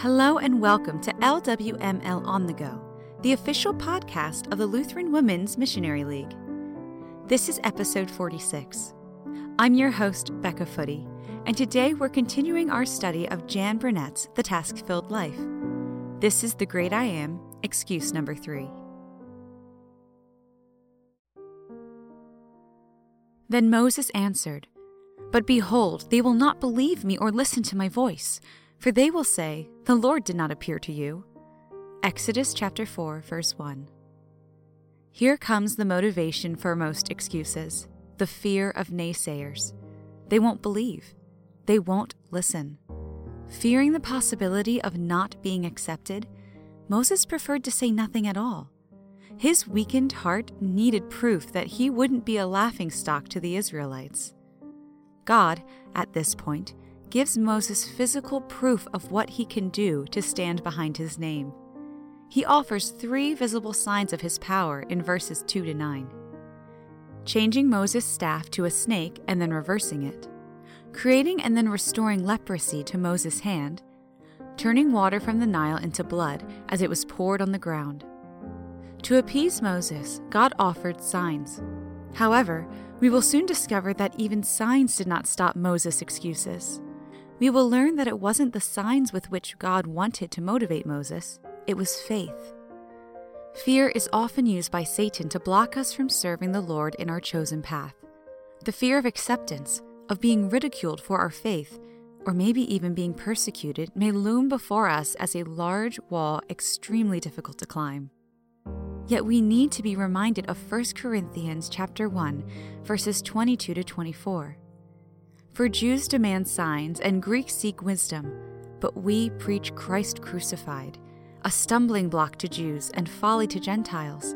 Hello and welcome to LWML On the Go, the official podcast of the Lutheran Women's Missionary League. This is episode 46. I'm your host, Becca Footy, and today we're continuing our study of Jan Burnett's The Task Filled Life. This is The Great I Am, excuse number three. Then Moses answered, But behold, they will not believe me or listen to my voice, for they will say, The Lord did not appear to you. Exodus chapter 4, verse 1. Here comes the motivation for most excuses the fear of naysayers. They won't believe, they won't listen. Fearing the possibility of not being accepted, Moses preferred to say nothing at all. His weakened heart needed proof that he wouldn't be a laughingstock to the Israelites. God, at this point, gives Moses physical proof of what he can do to stand behind his name. He offers three visible signs of his power in verses 2 to 9 changing Moses' staff to a snake and then reversing it, creating and then restoring leprosy to Moses' hand, turning water from the Nile into blood as it was poured on the ground. To appease Moses, God offered signs. However, we will soon discover that even signs did not stop Moses' excuses. We will learn that it wasn't the signs with which God wanted to motivate Moses, it was faith. Fear is often used by Satan to block us from serving the Lord in our chosen path. The fear of acceptance, of being ridiculed for our faith, or maybe even being persecuted, may loom before us as a large wall extremely difficult to climb. Yet we need to be reminded of 1 Corinthians chapter 1, verses 22 to 24. For Jews demand signs and Greeks seek wisdom, but we preach Christ crucified a stumbling block to Jews and folly to Gentiles.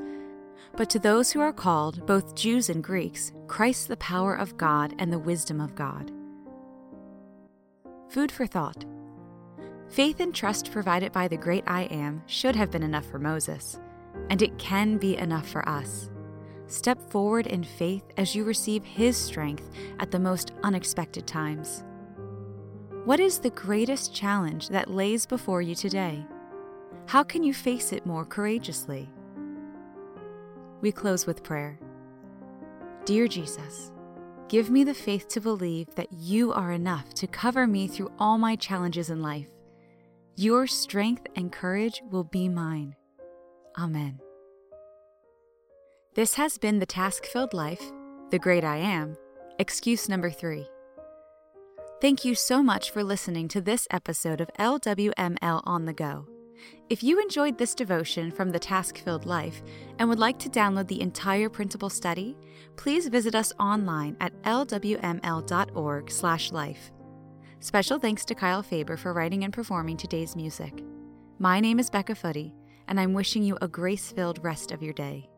But to those who are called, both Jews and Greeks, Christ the power of God and the wisdom of God. Food for thought. Faith and trust provided by the great I Am should have been enough for Moses, and it can be enough for us. Step forward in faith as you receive His strength at the most unexpected times. What is the greatest challenge that lays before you today? How can you face it more courageously? We close with prayer. Dear Jesus, give me the faith to believe that you are enough to cover me through all my challenges in life. Your strength and courage will be mine. Amen. This has been the task filled life, the great I am, excuse number three. Thank you so much for listening to this episode of LWML on the Go. If you enjoyed this devotion from the task filled life and would like to download the entire printable study, please visit us online at lwml.org/life. Special thanks to Kyle Faber for writing and performing today's music. My name is Becca Footy, and I'm wishing you a grace filled rest of your day.